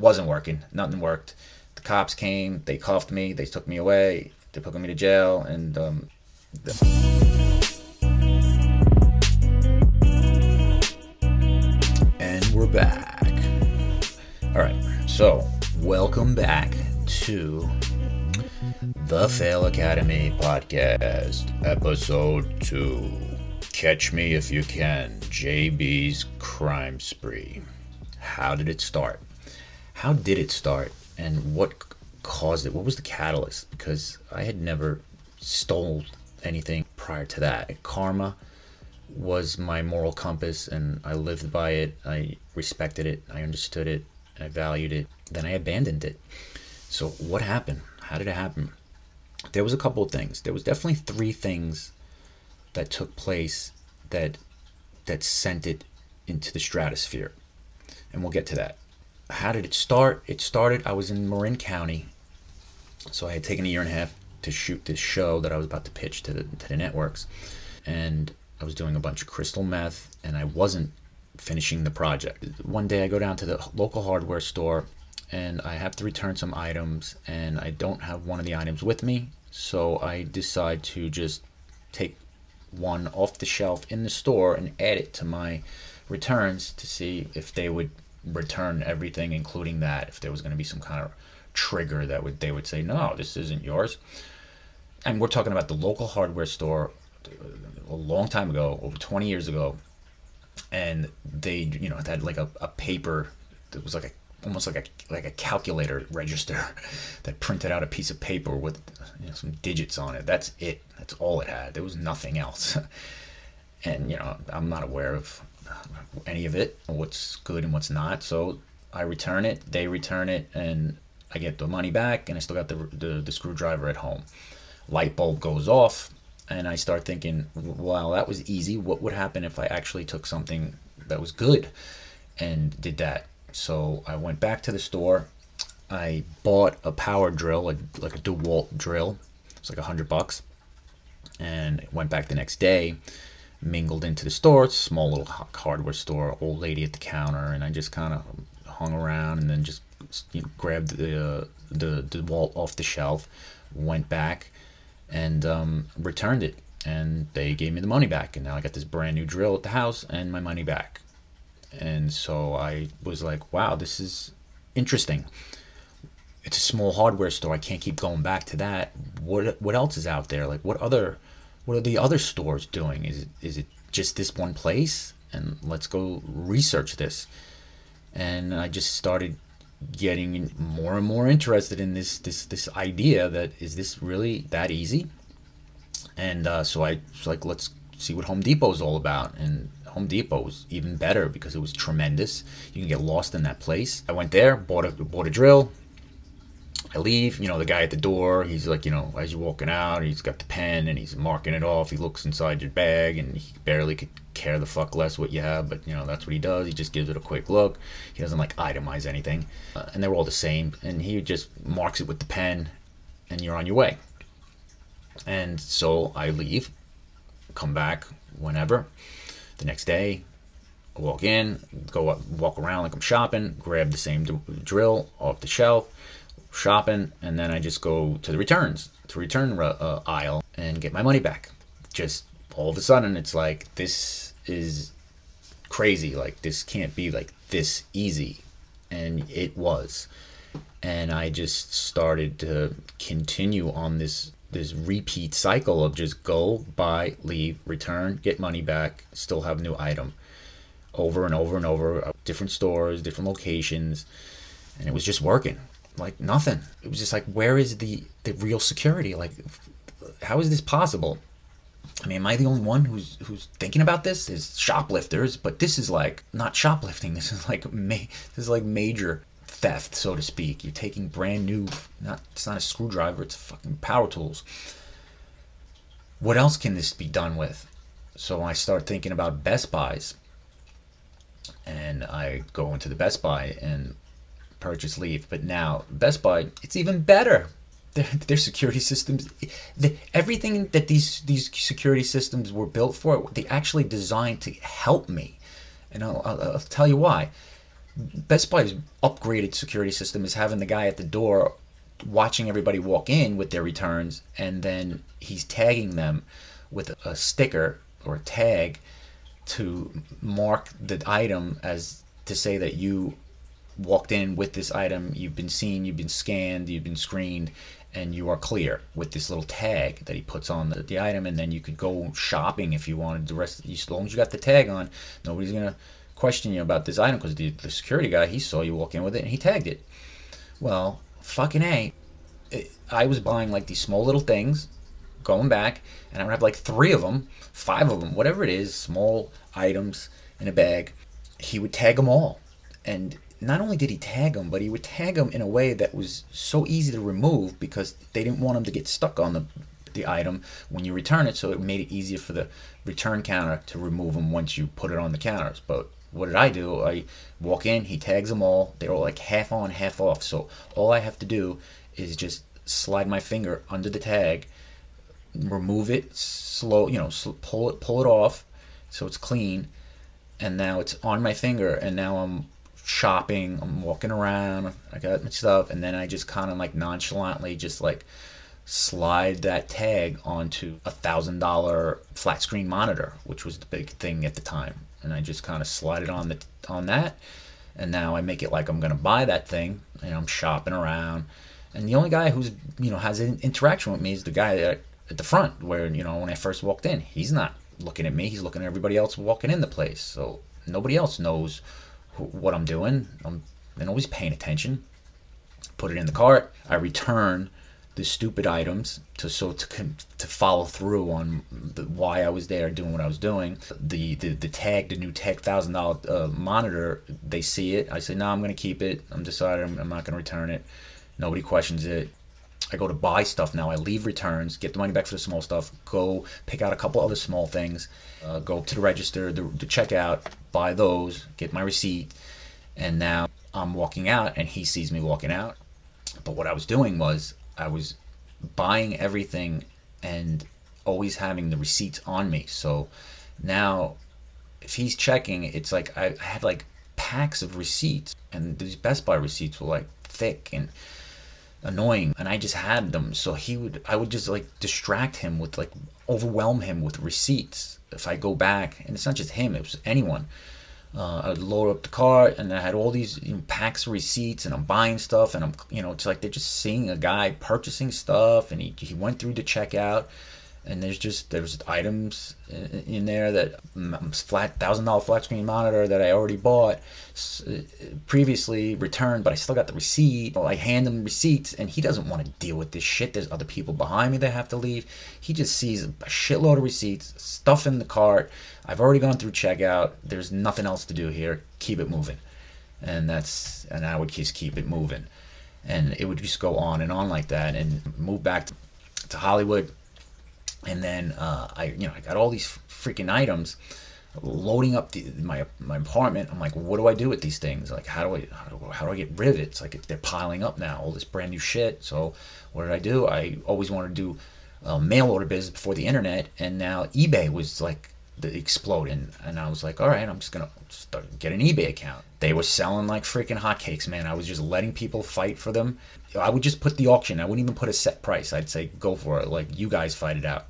wasn't working. Nothing worked. The cops came. They cuffed me. They took me away. They took me to jail. And um, and we're back. All right. So welcome back to the Fail Academy podcast, episode two. Catch me if you can. JB's crime spree. How did it start? How did it start? And what caused it? What was the catalyst? Because I had never stole anything prior to that. Karma was my moral compass and I lived by it. I respected it. I understood it. I valued it. Then I abandoned it. So what happened? How did it happen? There was a couple of things. There was definitely three things that took place that that sent it into the stratosphere. And we'll get to that. How did it start? It started I was in Marin County. So I had taken a year and a half to shoot this show that I was about to pitch to the to the networks. And I was doing a bunch of crystal meth and I wasn't finishing the project. One day I go down to the local hardware store and I have to return some items and I don't have one of the items with me. So I decide to just take one off the shelf in the store and add it to my returns to see if they would return everything including that if there was going to be some kind of trigger that would they would say no this isn't yours and we're talking about the local hardware store uh, a long time ago over 20 years ago and they you know had like a, a paper that was like a almost like a like a calculator register that printed out a piece of paper with you know, some digits on it. That's it. That's all it had. There was nothing else. and you know, I'm not aware of any of it, what's good and what's not. So I return it. They return it, and I get the money back, and I still got the the, the screwdriver at home. Light bulb goes off, and I start thinking, wow, that was easy. What would happen if I actually took something that was good and did that? So I went back to the store. I bought a power drill, like, like a DeWalt drill. It's like a hundred bucks. And went back the next day, mingled into the store. Small little hardware store, old lady at the counter, and I just kind of hung around and then just you know, grabbed the uh, the DeWalt off the shelf, went back, and um, returned it. And they gave me the money back, and now I got this brand new drill at the house and my money back and so I was like, wow, this is interesting. It's a small hardware store. I can't keep going back to that. What what else is out there? Like what other what are the other stores doing? Is it is it just this one place? And let's go research this. And I just started getting more and more interested in this this this idea that is this really that easy? And uh, so I was like, let's see what Home Depot is all about. And Home Depot was even better because it was tremendous. You can get lost in that place. I went there, bought a bought a drill. I leave, you know, the guy at the door, he's like, you know, as you're walking out, he's got the pen and he's marking it off. He looks inside your bag and he barely could care the fuck less what you have, but, you know, that's what he does. He just gives it a quick look. He doesn't like itemize anything. Uh, and they're all the same. And he just marks it with the pen and you're on your way. And so I leave, come back whenever. The next day, I walk in, go up, walk around like I'm shopping, grab the same d- drill off the shelf, shopping, and then I just go to the returns, to return uh, aisle, and get my money back. Just all of a sudden, it's like this is crazy. Like this can't be like this easy, and it was. And I just started to continue on this this repeat cycle of just go, buy, leave, return, get money back, still have new item over and over and over, uh, different stores, different locations, and it was just working like nothing. It was just like, where is the the real security? Like, how is this possible? I mean, am I the only one who's who's thinking about this? Is shoplifters, but this is like not shoplifting. This is like ma- this is like major theft, so to speak. You're taking brand new, not it's not a screwdriver, it's fucking power tools. What else can this be done with? So I start thinking about Best Buys, and I go into the Best Buy and purchase Leave. But now Best Buy, it's even better. Their, their security systems, the, everything that these these security systems were built for, they actually designed to help me, and I'll, I'll, I'll tell you why Best Buy's upgraded security system is having the guy at the door watching everybody walk in with their returns, and then he's tagging them with a sticker or a tag to mark the item as to say that you walked in with this item, you've been seen, you've been scanned, you've been screened, and you are clear with this little tag that he puts on the, the item, and then you could go shopping if you wanted. The rest, as long as you got the tag on, nobody's gonna question you about this item because the, the security guy he saw you walk in with it and he tagged it. Well, fucking a, I was buying like these small little things, going back, and I would have like three of them, five of them, whatever it is, small items in a bag. He would tag them all, and not only did he tag them, but he would tag them in a way that was so easy to remove because they didn't want them to get stuck on the the item when you return it, so it made it easier for the return counter to remove them once you put it on the counters. But what did I do? I walk in, he tags them all. They're all like half on, half off. So all I have to do is just slide my finger under the tag, remove it slow, you know, pull it, pull it off, so it's clean, and now it's on my finger, and now I'm shopping, I'm walking around, I got my stuff, and then I just kind of like nonchalantly just like slide that tag onto a thousand dollar flat screen monitor, which was the big thing at the time, and I just kind of slide it on the on that, and now I make it like I'm gonna buy that thing, and I'm shopping around, and the only guy who's you know has an interaction with me is the guy at, at the front, where you know when I first walked in, he's not looking at me, he's looking at everybody else walking in the place, so nobody else knows what I'm doing. I'm and always paying attention. Put it in the cart. I return the stupid items to so to to follow through on the, why I was there doing what I was doing. The the, the tag, the new tag thousand dollar uh, monitor, they see it. I say no, I'm gonna keep it. I'm decided I'm, I'm not gonna return it. Nobody questions it. I go to buy stuff now. I leave returns, get the money back for the small stuff, go pick out a couple other small things, uh, go up to the register, the, the checkout, buy those, get my receipt, and now I'm walking out and he sees me walking out. But what I was doing was I was buying everything and always having the receipts on me. So now if he's checking, it's like I, I had like packs of receipts and these Best Buy receipts were like thick and annoying and I just had them. So he would I would just like distract him with like overwhelm him with receipts. If I go back and it's not just him it was anyone. Uh, I'd load up the cart and I had all these you know, packs of receipts and I'm buying stuff and I'm you know it's like they're just seeing a guy purchasing stuff and he, he went through the checkout and there's just there's items in there that flat thousand dollar flat screen monitor that I already bought previously returned, but I still got the receipt. I hand him receipts, and he doesn't want to deal with this shit. There's other people behind me that have to leave. He just sees a shitload of receipts, stuff in the cart. I've already gone through checkout. There's nothing else to do here. Keep it moving, and that's and I would just keep it moving, and it would just go on and on like that, and move back to, to Hollywood and then uh, I you know I got all these freaking items loading up the, my my apartment. I'm like, what do I do with these things? Like, how do I how do, how do I get rid of it? It's like they're piling up now, all this brand new shit. So what did I do? I always wanted to do uh, mail order business before the internet, and now eBay was like the exploding, and I was like, all right, I'm just gonna start, get an eBay account. They were selling like freaking hotcakes, man. I was just letting people fight for them. I would just put the auction. I wouldn't even put a set price. I'd say go for it. Like you guys fight it out.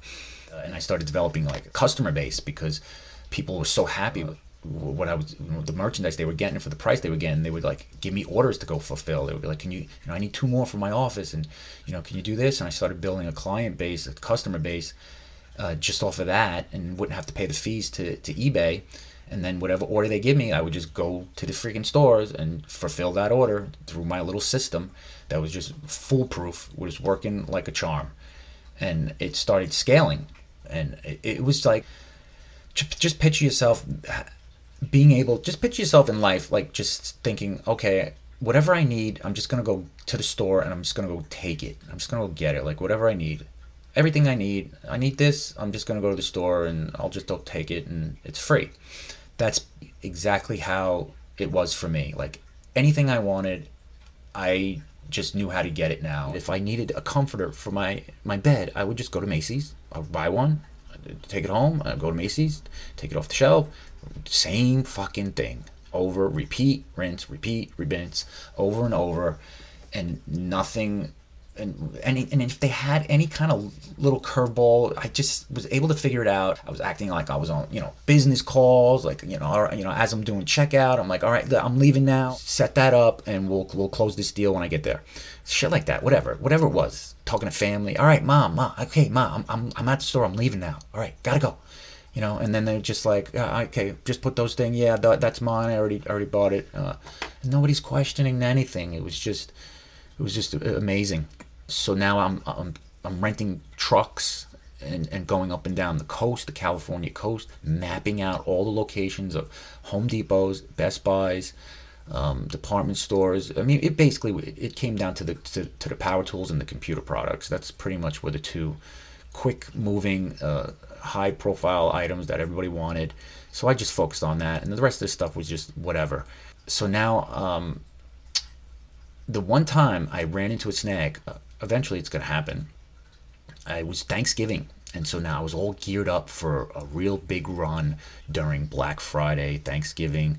Uh, and I started developing like a customer base because people were so happy with what I was, the merchandise they were getting for the price they were getting. They would like give me orders to go fulfill. They would be like, "Can you, you know, I need two more for my office, and you know, can you do this?" And I started building a client base, a customer base, uh, just off of that, and wouldn't have to pay the fees to to eBay and then whatever order they give me, I would just go to the freaking stores and fulfill that order through my little system that was just foolproof, was working like a charm. And it started scaling. And it, it was like, just picture yourself being able, just picture yourself in life, like just thinking, okay, whatever I need, I'm just going to go to the store and I'm just going to go take it. I'm just going to go get it. Like whatever I need, everything I need, I need this, I'm just going to go to the store and I'll just go take it and it's free that's exactly how it was for me. Like anything I wanted, I just knew how to get it now. If I needed a comforter for my my bed, I would just go to Macy's. I would buy one, I'd take it home. I'd go to Macy's, take it off the shelf. Same fucking thing. over, repeat, rinse, repeat, rinse, over and over, and nothing. And, any, and if they had any kind of little curveball, I just was able to figure it out. I was acting like I was on, you know, business calls, like you know, you know, as I'm doing checkout, I'm like, all right, I'm leaving now. Set that up, and we'll we'll close this deal when I get there. Shit like that, whatever, whatever it was. Talking to family. All right, mom, mom, okay, mom, I'm I'm, I'm at the store. I'm leaving now. All right, gotta go you know, and then they're just like, uh, okay, just put those things. Yeah, th- that's mine. I already already bought it. Uh, nobody's questioning anything. It was just, it was just amazing. So now I'm I'm I'm renting trucks and, and going up and down the coast, the California coast, mapping out all the locations of Home Depots, Best Buys, um, department stores. I mean, it basically it came down to the to, to the power tools and the computer products. That's pretty much where the two quick moving uh, high profile items that everybody wanted. So I just focused on that, and the rest of this stuff was just whatever. So now, um, the one time I ran into a snag, uh, eventually it's going to happen. Uh, it was Thanksgiving, and so now I was all geared up for a real big run during Black Friday, Thanksgiving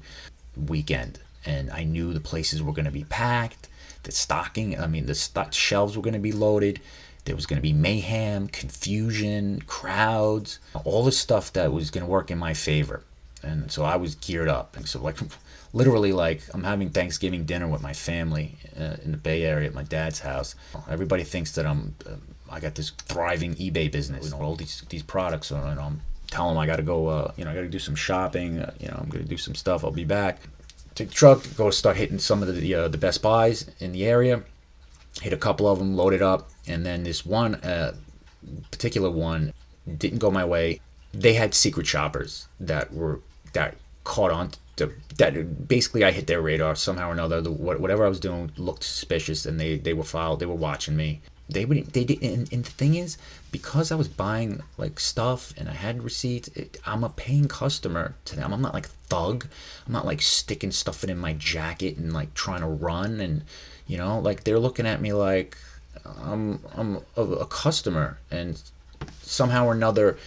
weekend, and I knew the places were going to be packed. The stocking, I mean, the shelves were going to be loaded there was going to be mayhem, confusion, crowds, all the stuff that was going to work in my favor. And so I was geared up. And so, like, literally, like, I'm having Thanksgiving dinner with my family uh, in the Bay Area at my dad's house. Everybody thinks that I'm, uh, I got this thriving eBay business, you know, all these these products, and I'm telling them I got to go, uh, you know, I got to do some shopping. Uh, you know, I'm to do some stuff. I'll be back. Take the truck, go start hitting some of the uh, the Best Buys in the area hit a couple of them, loaded up, and then this one uh, particular one didn't go my way. They had secret shoppers that were that caught on to that. Basically, I hit their radar somehow or another. The, whatever I was doing looked suspicious, and they they were filed. They were watching me. They would they did, and, and the thing is, because I was buying like stuff and I had receipts, it, I'm a paying customer to them. I'm not like thug. I'm not like sticking stuff in my jacket and like trying to run and you know, like they're looking at me like I'm I'm a, a customer, and somehow or another,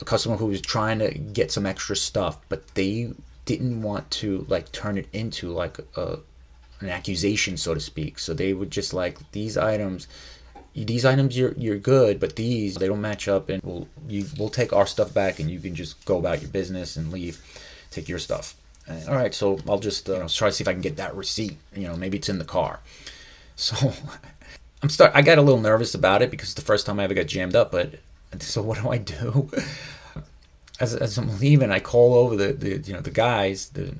a customer who was trying to get some extra stuff, but they didn't want to like turn it into like a an accusation, so to speak. So they would just like these items. These items you're you're good, but these they don't match up, and we'll you we'll take our stuff back, and you can just go about your business and leave, take your stuff all right, so I'll just uh, try to see if I can get that receipt. You know, maybe it's in the car. So I'm start. I got a little nervous about it because it's the first time I ever got jammed up. But so what do I do? As, as I'm leaving, I call over the, the you know the guys, the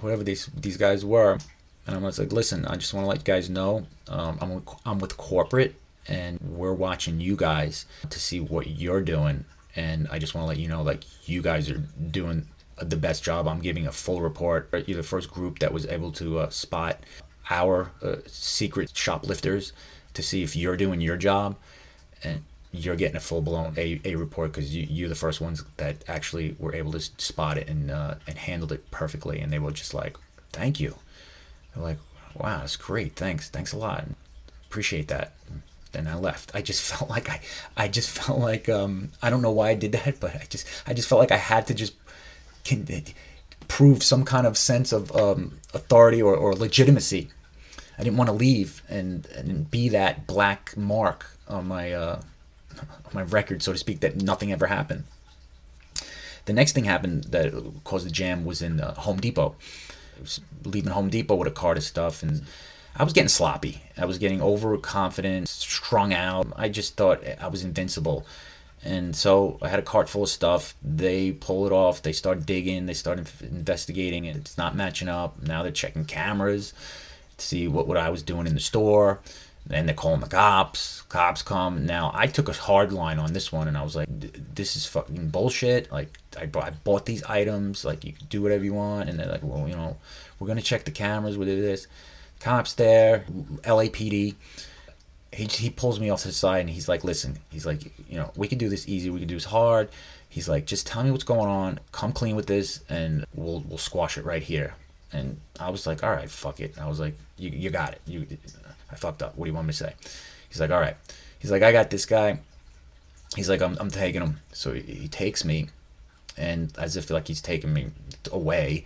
whatever these these guys were, and I'm like, listen, I just want to let you guys know, um, I'm with, I'm with corporate, and we're watching you guys to see what you're doing, and I just want to let you know, like you guys are doing the best job. I'm giving a full report. You're the first group that was able to uh, spot our uh, secret shoplifters to see if you're doing your job and you're getting a full blown a, a report because you, you're the first ones that actually were able to spot it and uh, and handled it perfectly. And they were just like, "Thank you." They're like, "Wow, that's great. Thanks, thanks a lot. Appreciate that." Then I left. I just felt like I, I just felt like um, I don't know why I did that, but I just I just felt like I had to just can prove some kind of sense of um, authority or, or legitimacy. I didn't want to leave and, and be that black mark on my uh, my record, so to speak, that nothing ever happened. The next thing happened that caused the jam was in uh, Home Depot. I was leaving Home Depot with a cart of stuff, and I was getting sloppy. I was getting overconfident, strung out. I just thought I was invincible. And so I had a cart full of stuff. They pull it off. They start digging. They start investigating. And it's not matching up. Now they're checking cameras to see what, what I was doing in the store. Then they're calling the cops. Cops come. Now I took a hard line on this one, and I was like, "This is fucking bullshit." Like I bought, I bought these items. Like you can do whatever you want. And they're like, "Well, you know, we're gonna check the cameras. We did this." Cops there, LAPD he, he pulls me off to the side and he's like, listen, he's like, you know, we can do this easy, we can do this hard. He's like, just tell me what's going on, come clean with this, and we'll we'll squash it right here. And I was like, all right, fuck it. I was like, you, you got it. You, I fucked up. What do you want me to say? He's like, all right. He's like, I got this guy. He's like, I'm, I'm taking him. So he, he takes me, and as if like he's taking me away,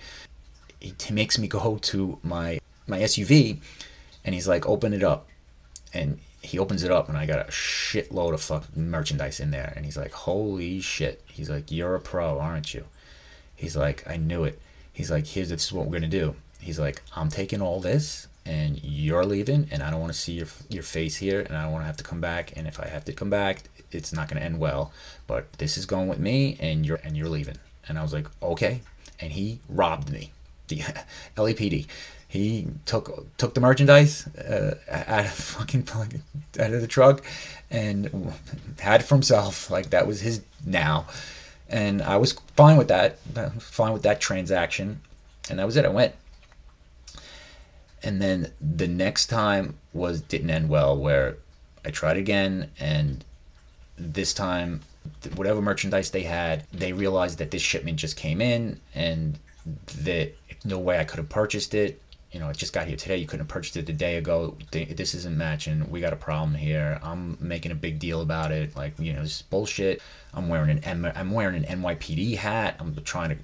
he makes me go to my my SUV, and he's like, open it up, and he opens it up, and I got a shitload of fucking merchandise in there, and he's like, holy shit. He's like, you're a pro, aren't you? He's like, I knew it. He's like, here's this is what we're gonna do. He's like, I'm taking all this and you're leaving and I don't want to see your your face here and I don't want to have to come back and if I have to come back it's not going to end well but this is going with me and you're and you're leaving. And I was like okay. And he robbed me. The LAPD he took took the merchandise uh, out of fucking out of the truck and had it for himself. Like that was his now and I was fine with that fine with that transaction. And that was it I went. And then the next time was didn't end well where i tried again and this time whatever merchandise they had they realized that this shipment just came in and that no way i could have purchased it you know it just got here today you couldn't have purchased it a day ago this isn't matching we got a problem here i'm making a big deal about it like you know this is bullshit i'm wearing an M- i'm wearing an nypd hat i'm trying to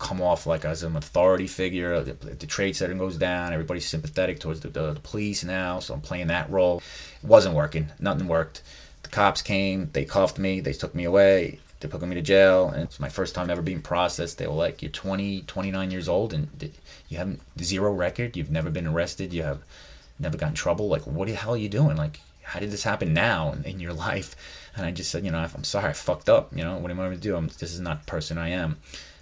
come off like as an authority figure. The, the trade setting goes down. Everybody's sympathetic towards the, the, the, police now, so I'm playing that role. It wasn't working. Nothing worked. The cops came. They cuffed me. They took me away. They took me to jail, and it's my first time ever being processed. They were like, "You're 20, 29 years old, and you haven't zero record. You've never been arrested. You have never gotten trouble. Like, what the hell are you doing? Like, how did this happen now in, your life?" And I just said, "You know, I'm sorry. I fucked up. You know, what am I going to do? I'm, this is not the person I am."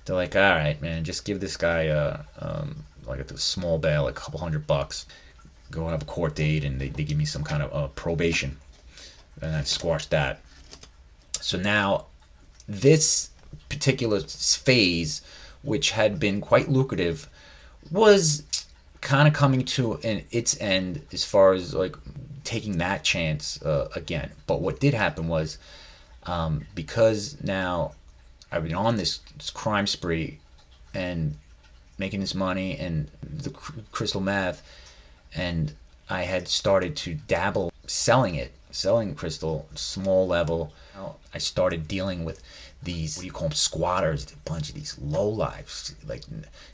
they're like, all right, man, just give this guy a um, like a small bail, like a couple hundred bucks. Go have a court date, and they, they give me some kind of uh, probation, and I squashed that. So now, this particular phase, which had been quite lucrative, was kind of coming to an its end as far as like taking that chance uh, again. But what did happen was um, because now I've been on this, this crime spree and making this money and the crystal meth, and I had started to dabble selling it, selling crystal, small level. I started dealing with these what do you call them squatters a bunch of these low lives like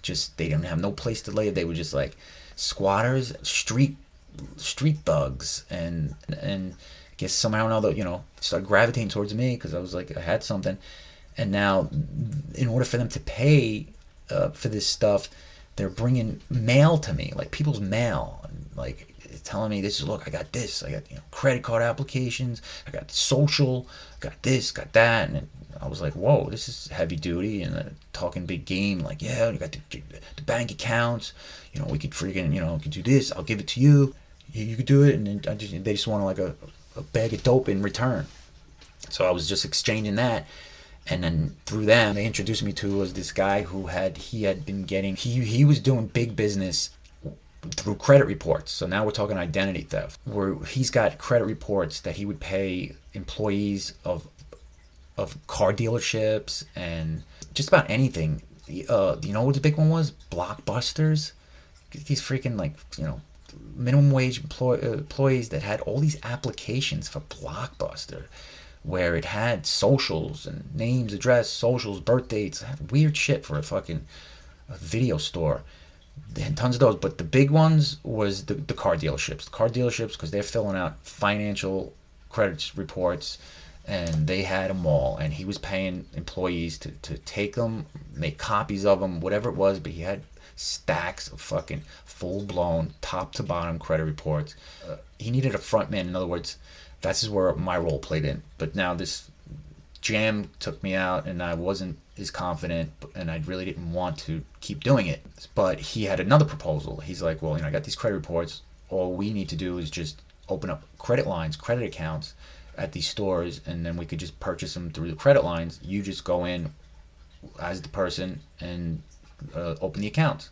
just they didn't have no place to live they were just like squatters street street thugs. And and I guess somehow or another you know started gravitating towards me because I was like I had something. And now in order for them to pay uh, for this stuff they're bringing mail to me like people's mail. Like telling me this is look i got this. I got you know credit card applications. I got social. Got this got that. And i was like whoa this is heavy duty and uh, talking big game like yeah you got the, the bank accounts you know we could freaking you know we could do this i'll give it to you you, you could do it and then I just, they just want like a, a bag of dope in return. So i was just exchanging that and then through them they introduced me to was this guy who had he had been getting he he was doing big business through credit reports. So now we're talking identity theft where he's got credit reports that he would pay employees of of car dealerships and just about anything uh, you know what the big one was blockbusters these freaking like you know minimum wage employ- uh, employees that had all these applications for blockbuster where it had socials and names, address, socials, birth dates, weird shit for a fucking a video store. They had tons of those, but the big ones was the, the car dealerships. The car dealerships because they're filling out financial credit reports, and they had them all. And he was paying employees to, to take them, make copies of them, whatever it was. But he had stacks of fucking full blown, top to bottom credit reports. Uh, he needed a front man. In other words, that's where my role played in. But now this jam took me out, and I wasn't as confident, and I really didn't want to keep doing it. But he had another proposal. He's like, well, you know, I got these credit reports. All we need to do is just open up credit lines, credit accounts at these stores, and then we could just purchase them through the credit lines. You just go in as the person and uh, open the accounts.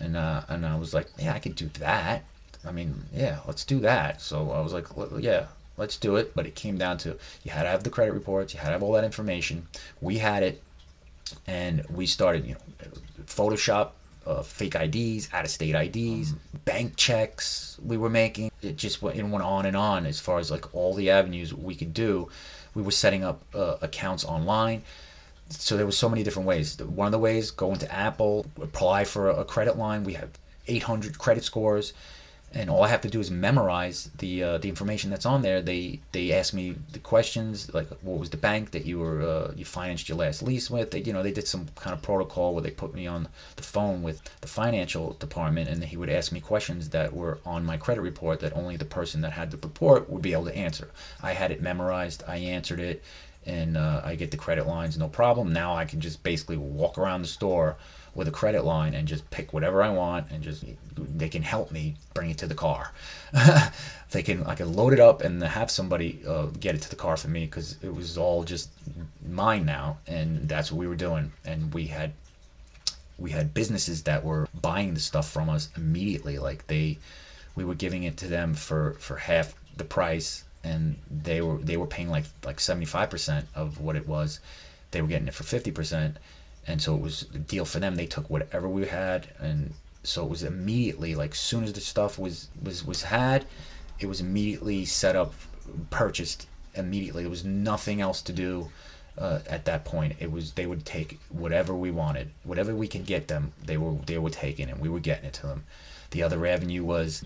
And uh, and I was like, yeah, I could do that. I mean, yeah, let's do that. So I was like, yeah, let's do it. But it came down to you had to have the credit reports, you had to have all that information. We had it, and we started, you know, Photoshop uh, fake IDs, out of state IDs, mm-hmm. bank checks we were making. It just went, it went on and on as far as like all the avenues we could do. We were setting up uh, accounts online. so there was so many different ways. One of the ways, go into Apple, apply for a credit line. We have 800 credit scores and all I have to do is memorize the uh, the information that's on there. They they ask me the questions like what was the bank that you were uh, you financed your last lease with. They you know they did some kind of protocol where they put me on the phone with the financial department and he would ask me questions that were on my credit report that only the person that had the report would be able to answer. I had it memorized. I answered it, and uh, I get the credit lines no problem. Now I can just basically walk around the store with a credit line and just pick whatever I want and just they can help me bring it to the car. they can I can load it up and have somebody uh, get it to the car for me because it was all just mine now and that's what we were doing and we had we had businesses that were buying the stuff from us immediately like they we were giving it to them for for half the price and they were they were paying like like 75% of what it was they were getting it for 50% and so it was a deal for them. They took whatever we had, and so it was immediately like soon as the stuff was was was had, it was immediately set up, purchased immediately. There was nothing else to do. Uh, at that point, it was they would take whatever we wanted, whatever we could get them. They were they were taking and We were getting it to them. The other avenue was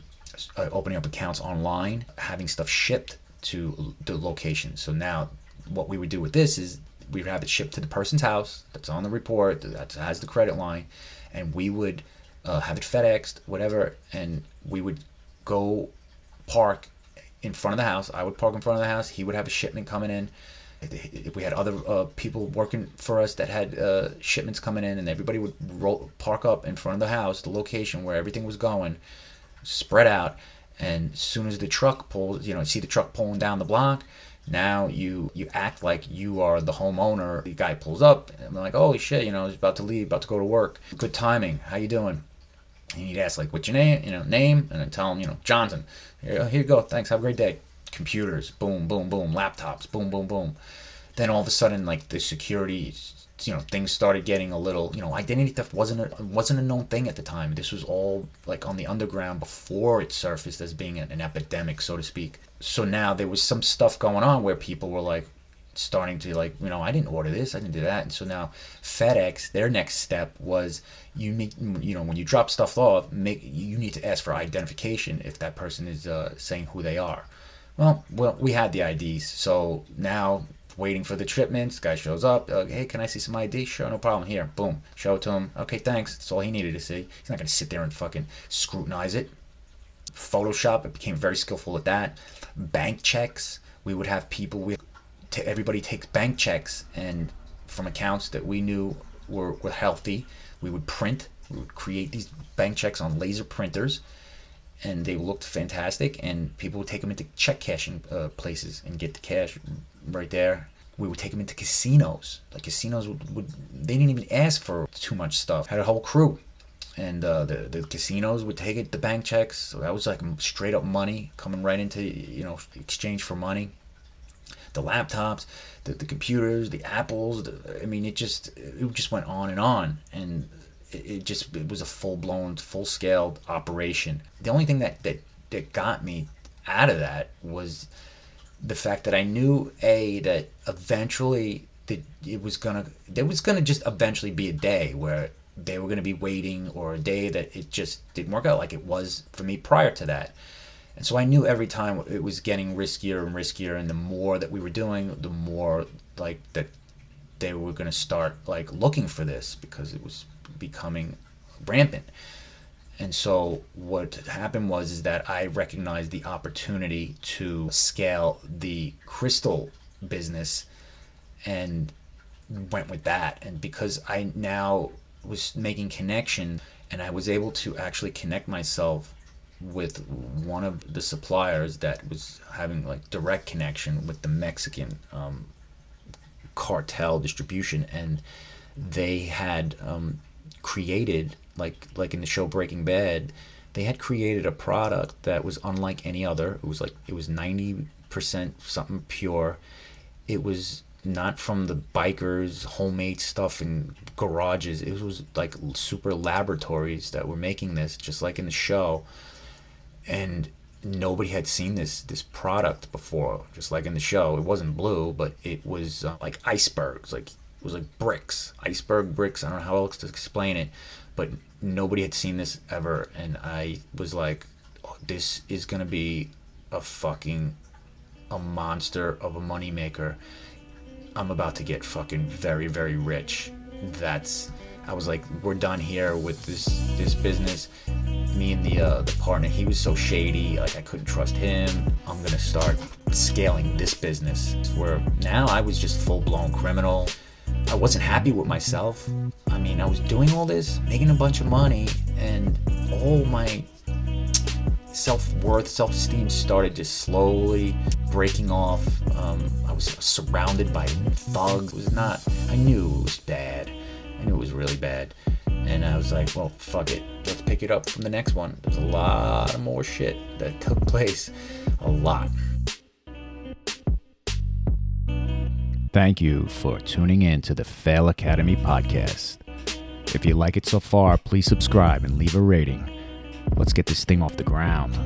uh, opening up accounts online, having stuff shipped to the location. So now, what we would do with this is we would have it shipped to the person's house that's on the report that has the credit line, and we would uh, have it FedExed, whatever, and we would go park in front of the house. I would park in front of the house. He would have a shipment coming in. If we had other uh, people working for us that had uh, shipments coming in, and everybody would roll, park up in front of the house, the location where everything was going, spread out. And as soon as the truck pulls, you know, see the truck pulling down the block, now you you act like you are the homeowner. The guy pulls up, and I'm like, holy shit, you know, he's about to leave, about to go to work. Good timing. How you doing? And he'd ask like, what's your name? You know, name, and then tell him, you know, Johnson. Here, oh, here you go. Thanks. Have a great day. Computers, boom, boom, boom. Laptops, boom, boom, boom. Then all of a sudden, like the security you know things started getting a little you know identity theft wasn't a wasn't a known thing at the time. This was all like on the underground before it surfaced as being an, epidemic so to speak. So now there was some stuff going on where people were like starting to like you know I didn't order this I didn't do that. And so now FedEx their next step was you need you know when you drop stuff off make you need to ask for identification if that person is uh, saying who they are. Well well we had the IDs so now waiting for the shipments. Guy shows up. Uh, hey, can I see some ID? Sure, no problem. Here, boom. Show it to him. Okay, thanks. That's all he needed to see. He's not going to sit there and fucking scrutinize it. Photoshop, it became very skillful at that. Bank checks. We would have people, we, t- everybody takes bank checks and from accounts that we knew were, were healthy. We would print, we would create these bank checks on laser printers and they looked fantastic and people would take them into check cashing uh, places and get the cash right there. We would take them into casinos. Like casinos would, would they didn't even ask for too much stuff. Had a whole crew, and uh, the the casinos would take it the bank checks. So that was like straight up money coming right into you know exchange for money. The laptops, the, the computers, the apples. The, I mean, it just it just went on and on, and it, just it was a full blown, full scale operation. The only thing that that that got me out of that was the fact that I knew a that eventually that it was gonna there was gonna just eventually be a day where they were gonna be waiting or a day that it just didn't work out like it was for me prior to that. And so I knew every time it was getting riskier and riskier and the more that we were doing, the more like that they were gonna start like looking for this because it was becoming rampant. And so what happened was is that I recognized the opportunity to scale the crystal business and went with that. And because I now was making connection and I was able to actually connect myself with one of the suppliers that was having like direct connection with the Mexican um, cartel distribution and they had um, created like like in the show Breaking Bad, they had created a product that was unlike any other. It was like it was ninety percent something pure. It was not from the bikers homemade stuff in garages. It was like super laboratories that were making this, just like in the show. And nobody had seen this this product before, just like in the show. It wasn't blue, but it was uh, like icebergs, like it was like bricks, iceberg bricks. I don't know how else to explain it, but nobody had seen this ever, and I was like, oh, this is gonna be a fucking a monster of a moneymaker. I'm about to get fucking very, very rich. That's I was like, we're done here with this this business. Me and the uh, the partner, he was so shady. Like I couldn't trust him. I'm gonna start scaling this business. Where now I was just full blown criminal. I wasn't happy with myself. I mean, I was doing all this, making a bunch of money, and all my self worth, self esteem started just slowly breaking off. Um, I was surrounded by thugs. It was not, I knew it was bad. I knew it was really bad. And I was like, well, fuck it. Let's pick it up from the next one. There's a lot of more shit that took place. A lot. Thank you for tuning in to the Fail Academy podcast. If you like it so far, please subscribe and leave a rating. Let's get this thing off the ground.